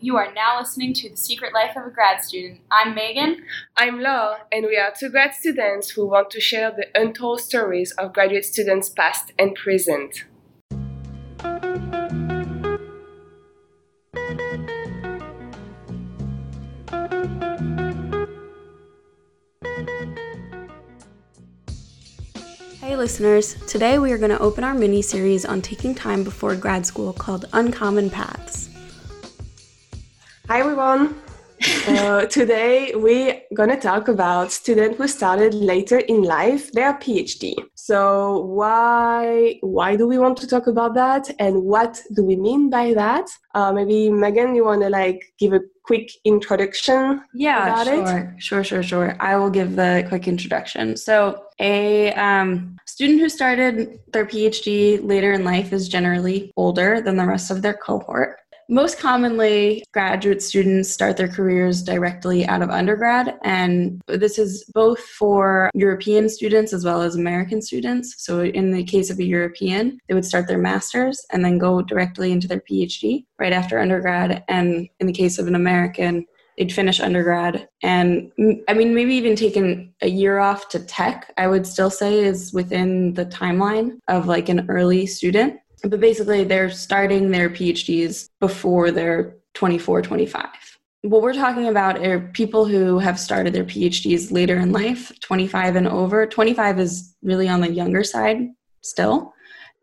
You are now listening to The Secret Life of a Grad Student. I'm Megan. I'm Laure, and we are two grad students who want to share the untold stories of graduate students past and present. Hey listeners, today we are going to open our mini series on taking time before grad school called Uncommon Paths. Hi everyone. Uh, today we're gonna talk about students who started later in life their PhD. So why why do we want to talk about that, and what do we mean by that? Uh, maybe Megan, you want to like give a quick introduction? Yeah, about sure, it? sure, sure, sure. I will give the quick introduction. So, a um, student who started their PhD later in life is generally older than the rest of their cohort. Most commonly, graduate students start their careers directly out of undergrad, and this is both for European students as well as American students. So, in the case of a European, they would start their master's and then go directly into their PhD right after undergrad. And in the case of an American, they'd finish undergrad and i mean maybe even taking a year off to tech i would still say is within the timeline of like an early student but basically they're starting their phds before they're 24 25 what we're talking about are people who have started their phds later in life 25 and over 25 is really on the younger side still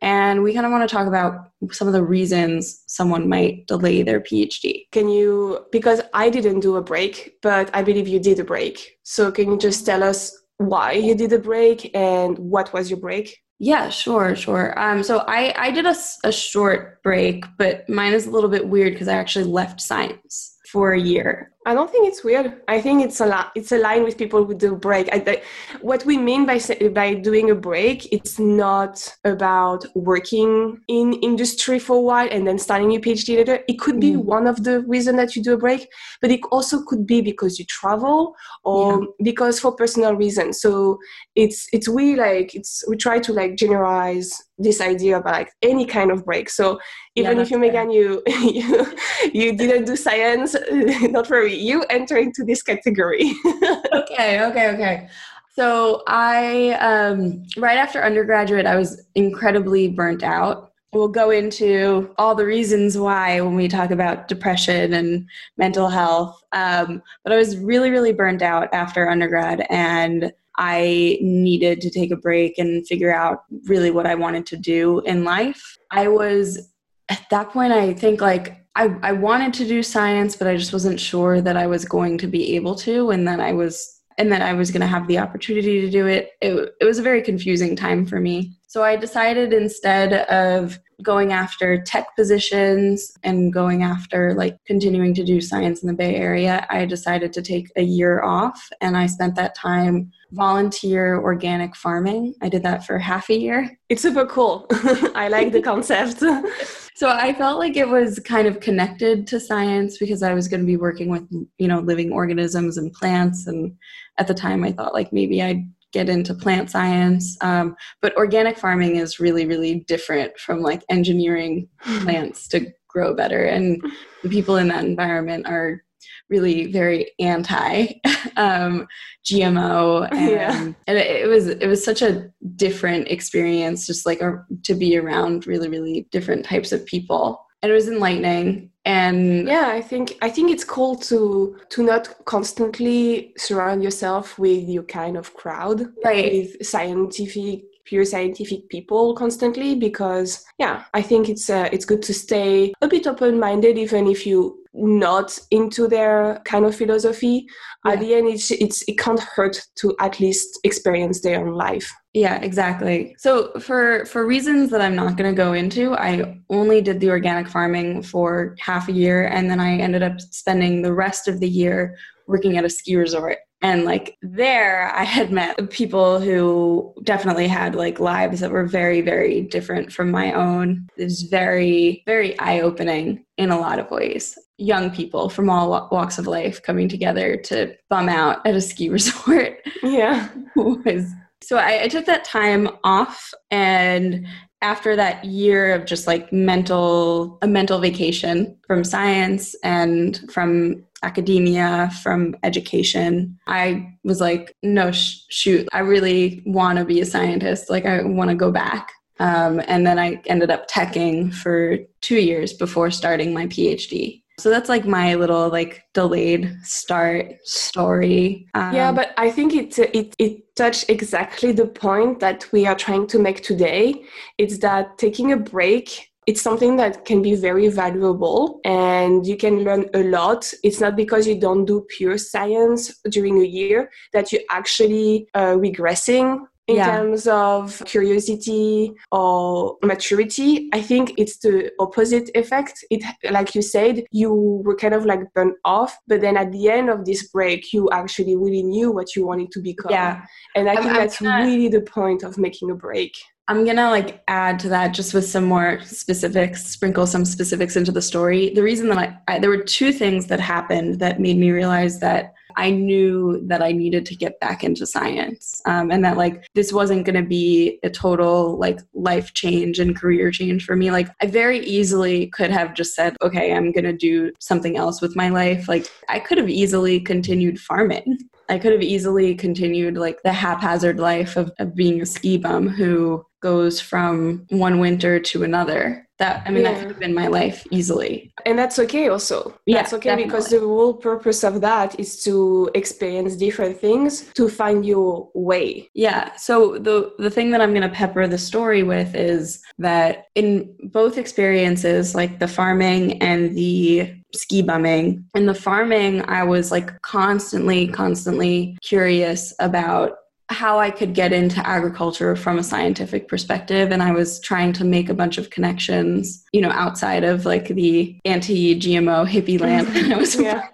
and we kind of want to talk about some of the reasons someone might delay their phd Can you because I didn't do a break, but I believe you did a break. So can you just tell us why you did a break and what was your break? Yeah, sure, sure. Um, so I, I did a, a short break, but mine is a little bit weird because I actually left science for a year. I don't think it's weird. I think it's a lot. It's aligned with people who do break. I, I- what we mean by by doing a break, it's not about working in industry for a while and then starting your PhD later. It could be Mm. one of the reason that you do a break, but it also could be because you travel or because for personal reasons. So it's it's we like it's we try to like generalize this idea of like any kind of break. So Yeah, even if you Megan you you you didn't do science, not worry, you enter into this category. okay, okay, okay. So I, um, right after undergraduate, I was incredibly burnt out. We'll go into all the reasons why when we talk about depression and mental health. Um, but I was really, really burnt out after undergrad, and I needed to take a break and figure out really what I wanted to do in life. I was at that point, I think like I, I wanted to do science, but I just wasn't sure that I was going to be able to, and that I was and that I was going to have the opportunity to do it. it. It was a very confusing time for me. So I decided instead of going after tech positions and going after like continuing to do science in the Bay Area, I decided to take a year off and I spent that time volunteer organic farming. I did that for half a year. it's super cool. I like the concept. So I felt like it was kind of connected to science because I was going to be working with, you know, living organisms and plants. And at the time, I thought like maybe I'd get into plant science. Um, but organic farming is really, really different from like engineering plants to grow better. And the people in that environment are really very anti um, GMO, and, Yeah. and it, it was it was such a different experience, just like a, to be around really really different types of people, and it was enlightening. And yeah, I think I think it's cool to to not constantly surround yourself with your kind of crowd, Right. with scientific pure scientific people constantly because yeah i think it's uh, it's good to stay a bit open minded even if you not into their kind of philosophy Yeah. at the end it's it's it can't hurt to at least experience their own life Yeah, exactly. So for for reasons that I'm not going to go into, I only did the organic farming for half a year and then I ended up spending the rest of the year working at a ski resort. And like there I had met people who definitely had like lives that were very very different from my own. It was very very eye-opening in a lot of ways. Young people from all walks of life coming together to bum out at a ski resort yeah was so I, I took that time off and after that year of just like mental a mental vacation from science and from academia from education i was like no sh- shoot i really want to be a scientist. Like i want to go back. Um, and then i ended up teching for two years before starting my phd so that's like my little like delayed start story. Um, yeah, but I think it it it touched exactly the point that we are trying to make today. It's that taking a break it's something that can be very valuable and you can learn a lot. It's not because you don't do pure science during a year that you're actually uh, regressing in yeah. terms of curiosity or maturity i think it's the opposite effect it like you said you were kind of like burnt off but then at the end of this break you actually really knew what you wanted to become yeah and i think I'm, that's I'm really the point of making a break I'm gonna like add to that just with some more specifics, sprinkle some specifics into the story. The reason that I, I there were two things that happened that made me realize that I knew that I needed to get back into science um, and that like this wasn't going to be a total like life change and career change for me. Like I very easily could have just said, okay, I'm going to do something else with my life. Like I could have easily continued farming. I could have easily continued like the haphazard life of, of being a ski bum who goes from one winter to another that i mean yeah. that could have been my life easily and that's okay also yeah, that's okay definitely. because the whole purpose of that is to experience different things to find your way yeah so the the thing that i'm going to pepper the story with is that in both experiences like the farming and the ski bumming in the farming i was like constantly constantly curious about how I could get into agriculture from a scientific perspective. And I was trying to make a bunch of connections, you know, outside of like the anti GMO hippie land that I was yeah.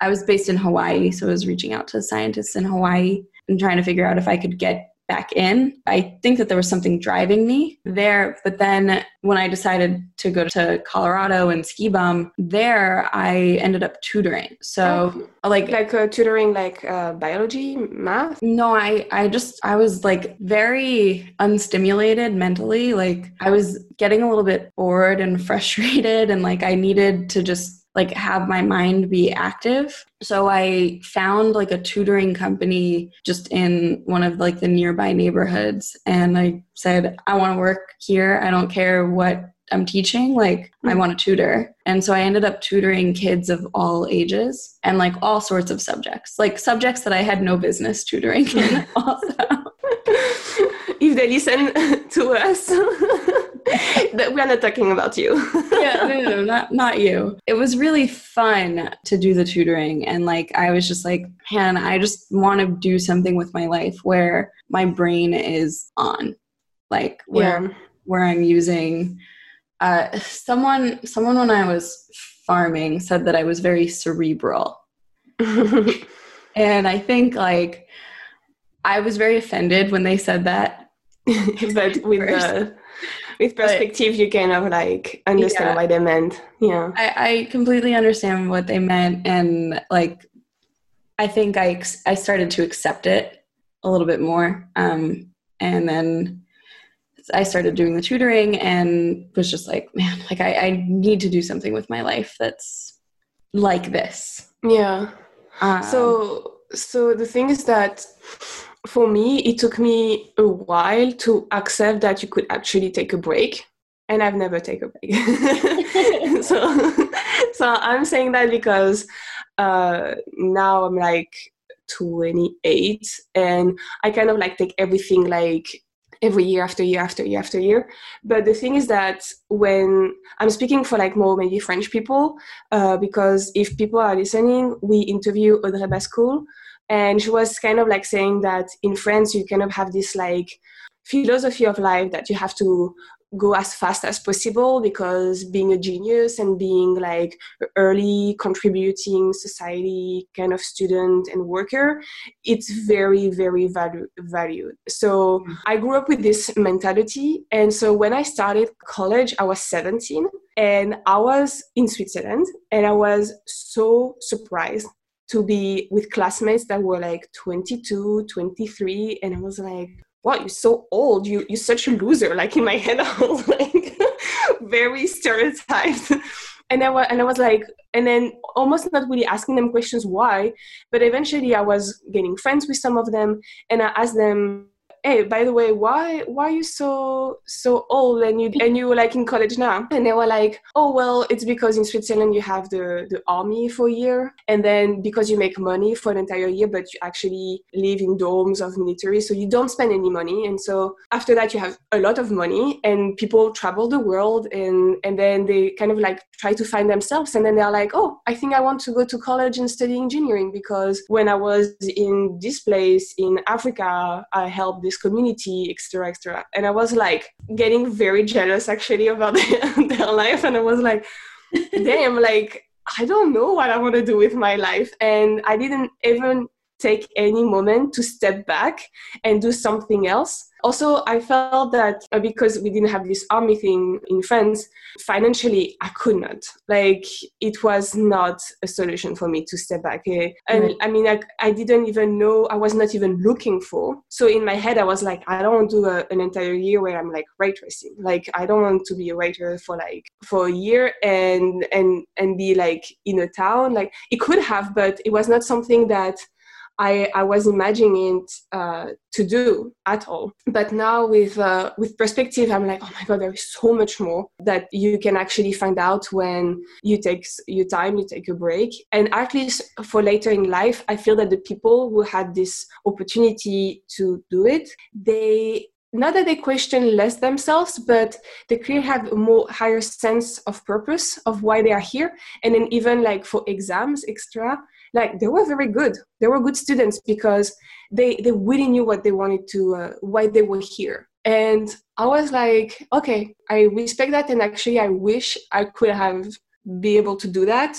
I was based in Hawaii, so I was reaching out to scientists in Hawaii and trying to figure out if I could get back in. I think that there was something driving me there. But then when I decided to go to Colorado and ski bum, there I ended up tutoring. So oh, like like uh, tutoring like uh, biology, math. No, I I just I was like very unstimulated mentally. Like I was getting a little bit bored and frustrated, and like I needed to just like have my mind be active. So I found like a tutoring company just in one of like the nearby neighborhoods and I said I want to work here. I don't care what I'm teaching, like. I hmm. want to tutor. And so I ended up tutoring kids of all ages and like all sorts of subjects, like subjects that I had no business tutoring in also. if they listen to us that we're not talking about you. yeah, no, no, not not you. It was really fun to do the tutoring, and like I was just like, man, I just want to do something with my life where my brain is on, like where yeah. where I'm using. Uh, someone someone when I was farming said that I was very cerebral, and I think like I was very offended when they said that. but with the with perspective but, you kind of like understand yeah. what they meant yeah I, I completely understand what they meant and like i think i i started to accept it a little bit more um and then I started doing the tutoring and was just like, man, like I, I need to do something with my life that's like this. Yeah. Um, so so the thing is that for me, it took me a while to accept that you could actually take a break. And I've never taken a break. so, so I'm saying that because uh, now I'm like 28 and I kind of like take everything like every year after year after year after year. But the thing is that when I'm speaking for like more maybe French people, uh, because if people are listening, we interview Audrey Bascoul, and she was kind of like saying that in france you kind of have this like philosophy of life that you have to go as fast as possible because being a genius and being like early contributing society kind of student and worker it's very very value, valued. So i grew up with this mentality. And so when i started college i was 17 and i was in switzerland and i was so surprised to be with classmates that were like 22 23 and i was like wow you're so old. You you're such a loser. Like in my head i was like very stereotyped. And I, was, and I was like and then almost not really asking them questions why but eventually i was getting friends with some of them and i asked them hey by the way why why are you so so old and you and you were like in college now? And they were like oh well it's because in switzerland you have the the army for a year and then because you make money for an entire year but you actually live in dorms of military so you don't spend any money. And so after that you have a lot of money and people travel the world and and then they kind of like try to find themselves and then they're like oh i think i want to go to college and study engineering because when i was in this place in africa i helped this community, etc., etc. And I was like getting very jealous actually about their life, and I was like, damn, like I don't know what I want to do with my life, and I didn't even take any moment to step back and do something else. Also i felt that uh, because we didn't have this army thing in france financially i could not. Like it was not a solution for me to step back eh? and right. i mean I, I didn't even know i was not even looking for. So in my head i was like i don't want to do a, an entire year where i'm like ray tracing. Like i don't want to be a writer for like for a year and and and be like in a town. Like it could have but it was not something that I, I was imagining it uh, to do at all. But now with uh, with perspective, I'm like, oh my god, there is so much more that you can actually find out when you take your time, you take a break. And at least for later in life, I feel that the people who had this opportunity to do it, they not that they question less themselves, but they clearly have a more higher sense of purpose of why they are here. And then even like for exams extra, like they were very good. They were good students because they they really knew what they wanted to uh, why they were here. And i was like okay i respect that and actually i wish i could have be able to do that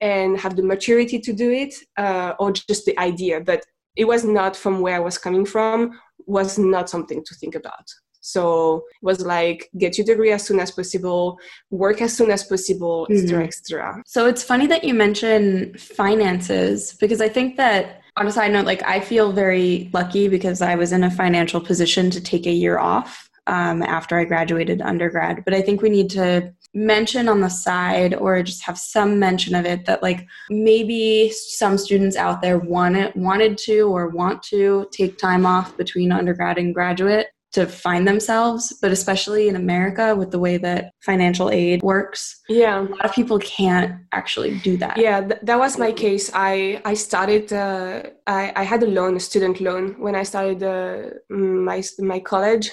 and have the maturity to do it uh, or just the idea. But it was not from where i was coming from was not something to think about so it was like get your degree as soon as possible, work as soon as possible, etc., mm-hmm. etc. So it's funny that you mention finances because I think that on a side note, like I feel very lucky because I was in a financial position to take a year off um, after I graduated undergrad. But I think we need to mention on the side or just have some mention of it that like maybe some students out there wanted wanted to or want to take time off between undergrad and graduate to find themselves, but especially in America with the way that financial aid works. Yeah. A lot of people can't actually do that. Yeah, th- that was my case. I I started uh, I I had a loan, a student loan when I started uh, my my college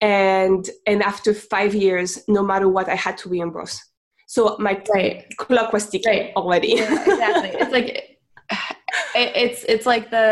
and and after 5 years no matter what I had to reimburse. So my right. clock was ticking right. already. Yeah, exactly. it's like it, it's it's like the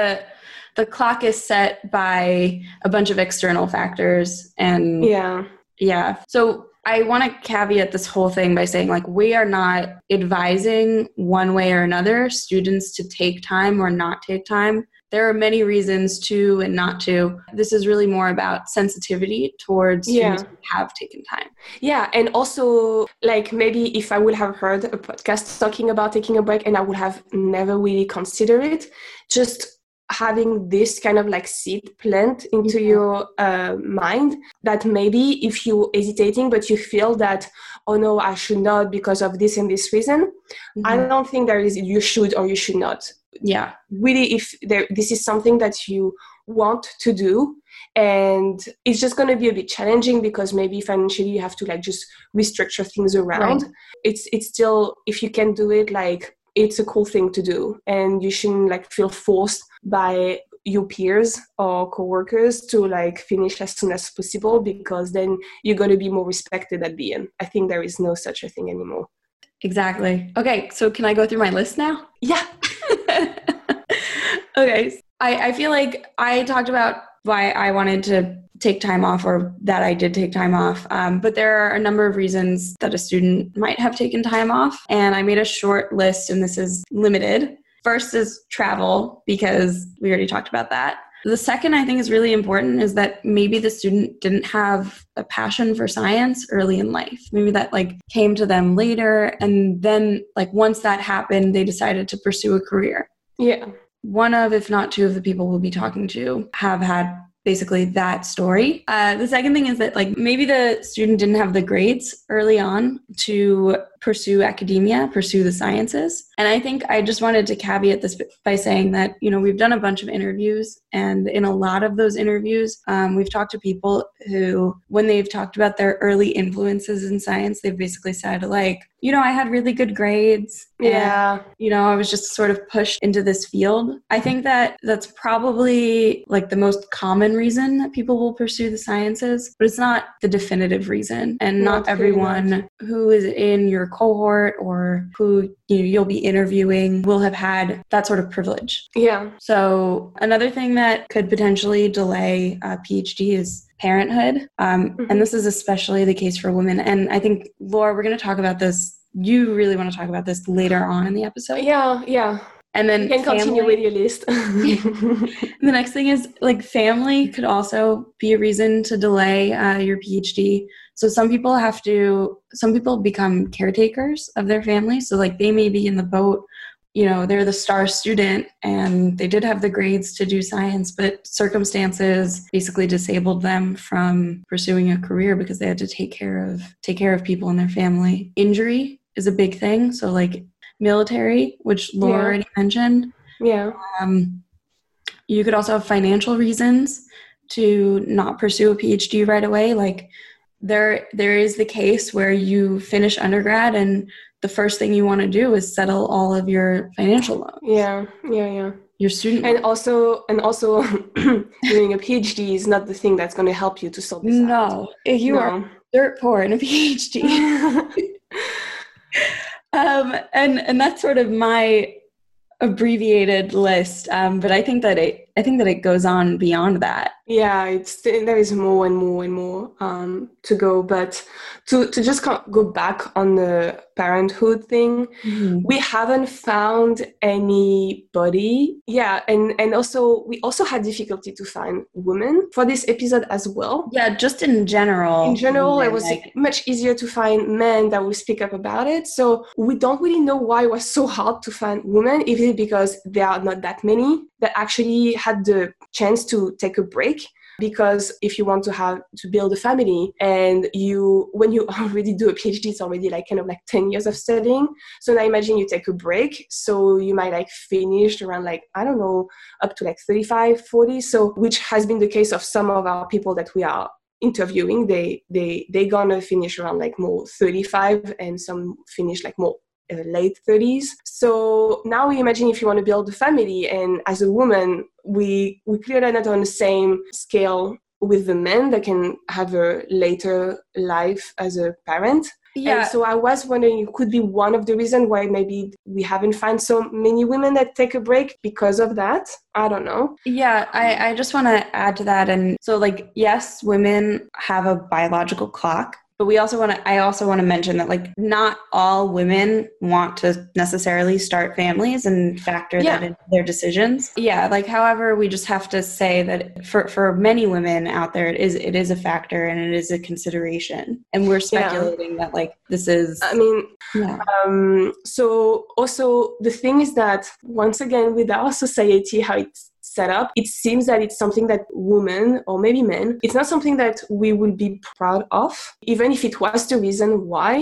the clock is set by a bunch of external factors and yeah yeah so i want to caveat this whole thing by saying like we are not advising one way or another students to take time or not take time there are many reasons to and not to. This is really more about sensitivity towards yeah. who have taken time. Yeah, and also like maybe if I would have heard a podcast talking about taking a break and I would have never really considered it, just having this kind of like seed plant into your uh, mind that maybe if you're hesitating but you feel that oh no i should not because of this and this reason mm-hmm. i don't think there is you should or you should not yeah really if there this is something that you want to do and it's just going to be a bit challenging because maybe financially you have to like just restructure things around right. it's it's still if you can do it like it's a cool thing to do and you shouldn't like feel forced by your peers or coworkers to like finish as soon as possible because then you're going to be more respected at the end i think there is no such a thing anymore exactly okay so can i go through my list now yeah okay I, I feel like i talked about why i wanted to take time off or that I did take time off. Um, but there are a number of reasons that a student might have taken time off. And I made a short list, and this is limited. First is travel, because we already talked about that. The second I think is really important is that maybe the student didn't have a passion for science early in life. Maybe that like came to them later and then like once that happened they decided to pursue a career. Yeah. One of if not two of the people we'll be talking to have had basically that story. Uh, the second thing is that like maybe the student didn't have the grades early on to pursue academia, pursue the sciences. And I think I just wanted to caveat this by saying that, you know, we've done a bunch of interviews, and in a lot of those interviews, um, we've talked to people who, when they've talked about their early influences in science, they've basically said, like, you know, I had really good grades. Yeah. And, you know, I was just sort of pushed into this field. I think that that's probably like the most common reason that people will pursue the sciences, but it's not the definitive reason. And No, not it's really not. everyone who is in your cohort or who you know, you'll be interviewing will have had that sort of privilege. Yeah. So, another thing that could potentially delay a PhD is parenthood. Um, Mhm. And this is especially the case for women. And I think, Laura, we're going to talk about this. You really want to talk about this later on in the episode. Yeah. Yeah. And then You can continue with your list. the next thing is like family could also be a reason to delay uh, your PhD. So some people have to, some people become caretakers of their family. So like they may be in the boat, you know, they're the star student and they did have the grades to do science, but circumstances basically disabled them from pursuing a career because they had to take care of take care of people in their family. Injury is a big thing. So like military, which Laura Yeah. already mentioned. yeah. Um, you could also have financial reasons to not pursue a PhD right away. Like there, there is the case where you finish undergrad and the first thing you want to do is settle all of your financial loans, Yeah. Yeah. Yeah. your student. And loans. also, and also, doing a PhD is not the thing that's going to help you to sort this no, if you are dirt poor in a PhD. um, and and that's sort of my abbreviated list. Um, but I think that it, I think that it goes on beyond that. yeah it's there is more and more and more um, to go but to, to just go back on the parenthood thing we haven't found anybody. Yeah and and also we also had difficulty to find women for this episode as well. Yeah, just in general. in general it was like- much easier to find men that will speak up about it. So we don't really know why it was so hard to find women if it's because there are not that many that actually had the chance to take a break because if you want to have to build a family and you when you already do a phd it's already like kind of like 10 years of studying. So now imagine you take a break. So you might like finish around like i don't know up to like 35 40 so which has been the case of some of our people that we are interviewing. They they they gonna finish around like more 35 and some finish like more late 30s so now we imagine if you want to build a family and as a woman we we clearly are not on the same scale with the men that can have a later life as a parent yeah. and so I was wondering, it could be one of the reasons why maybe we haven't found so many women that take a break because of that. I don't know. Yeah, I, I just want to add to that. And so, like, yes, women have a biological clock, but we also want to, I also want to mention that, like, not all women want to necessarily start families and factor Yeah. that into their decisions. Yeah, like, however, we just have to say that for, for many women out there, it is, it is a factor and it is a consideration. And we're speculating that, like, this is, I mean, yeah. um, so also the thing is that once again, with our society, how it's set up, it seems that it's something that women or maybe men, it's not something that we will be proud of. Even if it was the reason why,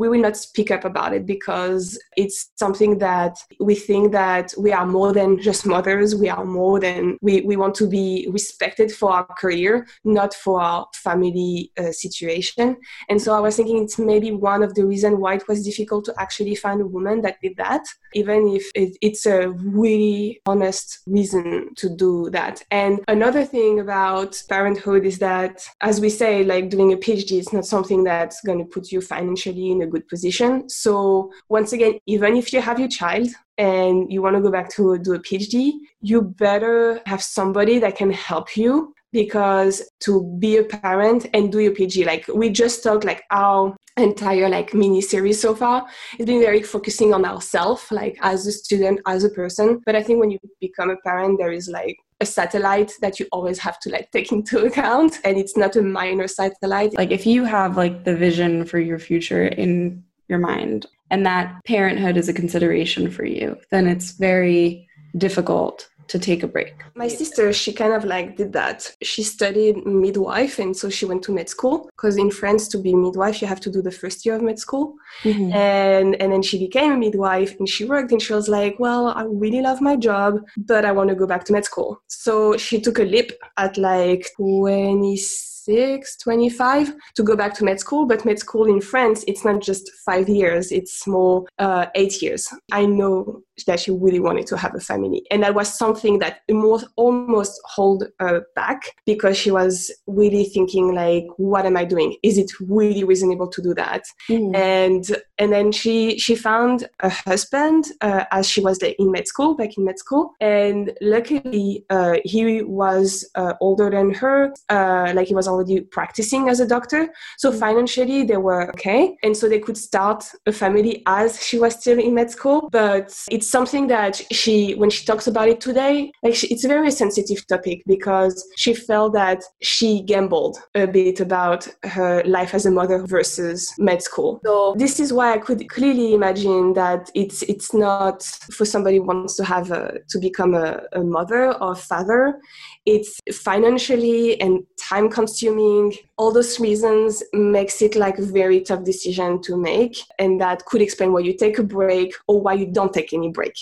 we will not speak up about it because it's something that we think that we are more than just mothers. We are more than, we, we want to be respected for our career, not for our family uh, situation. And so I was thinking it's maybe one of the reasons why it was difficult to actually find a woman that did that, even if it, it's a really honest reason to do that. And another thing about parenthood is that, as we say, like doing a PhD is not something that's going to put you financially in a good position. So once again, even if you have your child, and you want to go back to do a PhD, you better have somebody that can help you because to be a parent and do your PhD, like we just talked like our entire like mini series so far. It's been very focusing on ourselves like as a student as a person. But i think when you become a parent there is like a satellite that you always have to like take into account. And it's not a minor satellite. Like if you have like the vision for your future in your mind and that parenthood is a consideration for you then it's very difficult to take a break? My sister, she kind of like did that. She studied midwife, and so she went to med school because in France, to be midwife, you have to do the first year of med school. Mm-hmm. And and then she became a midwife, and she worked, and she was like, "Well, I really love my job, but I want to go back to med school." So she took a leap at like twenty. 26, 25 to go back to med school. But med school in France, it's not just five years, it's more uh, eight years. I know that she really wanted to have a family. And that was something that almost, almost hold her back because she was really thinking like, what am I doing? Is it really reasonable to do that? Mm. And and then she she found a husband uh, as she was in med school, back in med school. And luckily, uh, he was uh, older than her, uh, like he was already practicing as a doctor. So Mm. financially, they were okay. And so they could start a family as she was still in med school. But it's something that she, when she talks about it today, like she, it's a very sensitive topic because she felt that she gambled a bit about her life as a mother versus med school. So this is why I could clearly imagine that it's it's not for somebody who wants to have a, to become a, a mother or father. It's financially and time consuming. All those reasons makes it like a very tough decision to make, and that could explain why you take a break or why you don't take any break.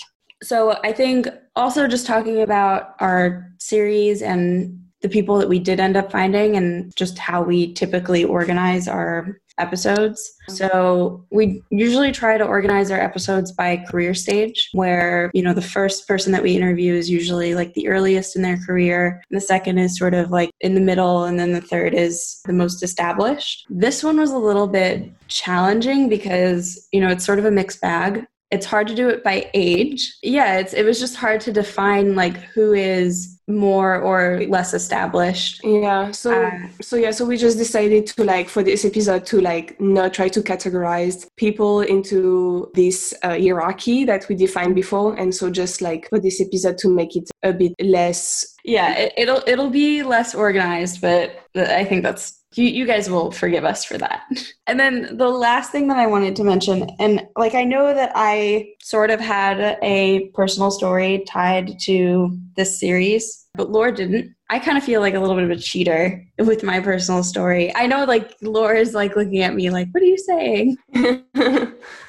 So I think also just talking about our series and the people that we did end up finding and just how we typically organize our episodes. So we usually try to organize our episodes by career stage where, you know, the first person that we interview is usually like the earliest in their career, the second is sort of like in the middle and then the third is the most established. This one was a little bit challenging because, you know, it's sort of a mixed bag it's hard to do it by age yeah it's it was just hard to define like who is more or less established Yeah. So Uh, so yeah. So we just decided to like for this episode to like not try to categorize people into this uh, hierarchy that we defined before, and so just like for this episode to make it a bit less. yeah it, it'll it'll be less organized but i think that's you, you guys will forgive us for that. And then the last thing that i wanted to mention and like i know that i sort of had a personal story tied to this series but laura didn't i kind of feel like a little bit of a cheater with my personal story i know like laura's like looking at me like what are you saying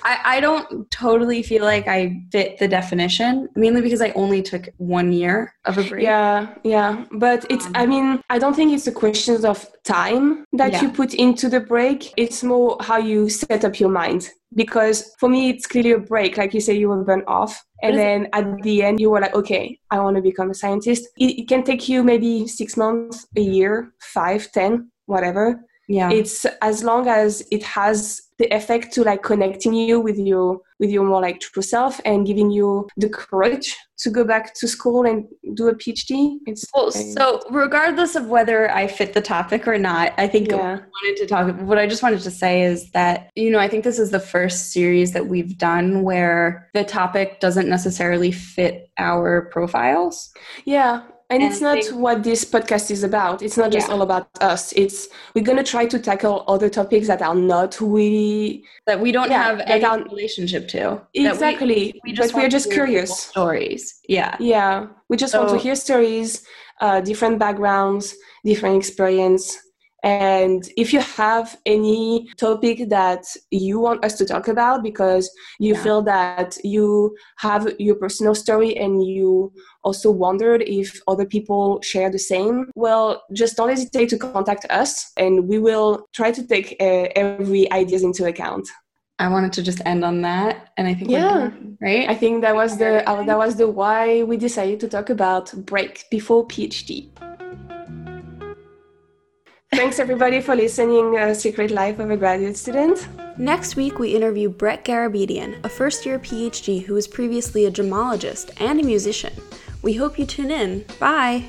I, I don't totally feel like I fit the definition, mainly because I only took one year of a break. yeah, yeah. But it's. Um, I mean, I don't think it's a question of time that Yeah. you put into the break. It's more how you set up your mind. Because for me, it's clearly a break. Like you say, you were burnt off. And then at the end, you were like, okay, I want to become a scientist. It, it can take you maybe six months, a year, five, ten, whatever. Yeah. It's as long as it has the effect to like connecting you with your with your more like true self and giving you the courage to go back to school and do a PhD. It's well, so regardless of whether I fit the topic or not, I think what I wanted to talk what I just wanted to say is that, you know, I think this is the first series that we've done where the topic doesn't necessarily fit our profiles. yeah. And, And it's not think- what this podcast is about. It's not just Yeah. all about us. It's we're gonna try to tackle other topics that are not really That we don't Yeah, have any are- relationship to. That we- exactly. we but we're just curious. Stories. Yeah. Yeah, we just want to hear stories, uh, different backgrounds, different experience. And if you have any topic that you want us to talk about because you Yeah. feel that you have your personal story and you also wondered if other people share the same, well, just don't hesitate to contact us and we will try to take uh, every ideas into account. I wanted to just end on that. And I think Yeah. done, right? I think that was the uh, that was the why we decided to talk about break before PhD. Thanks everybody for listening. Uh, Secret Life of a Graduate Student. Next week, we interview Brett Garabedian, a first year PhD who was previously a gemologist and a musician. We hope you tune in. Bye!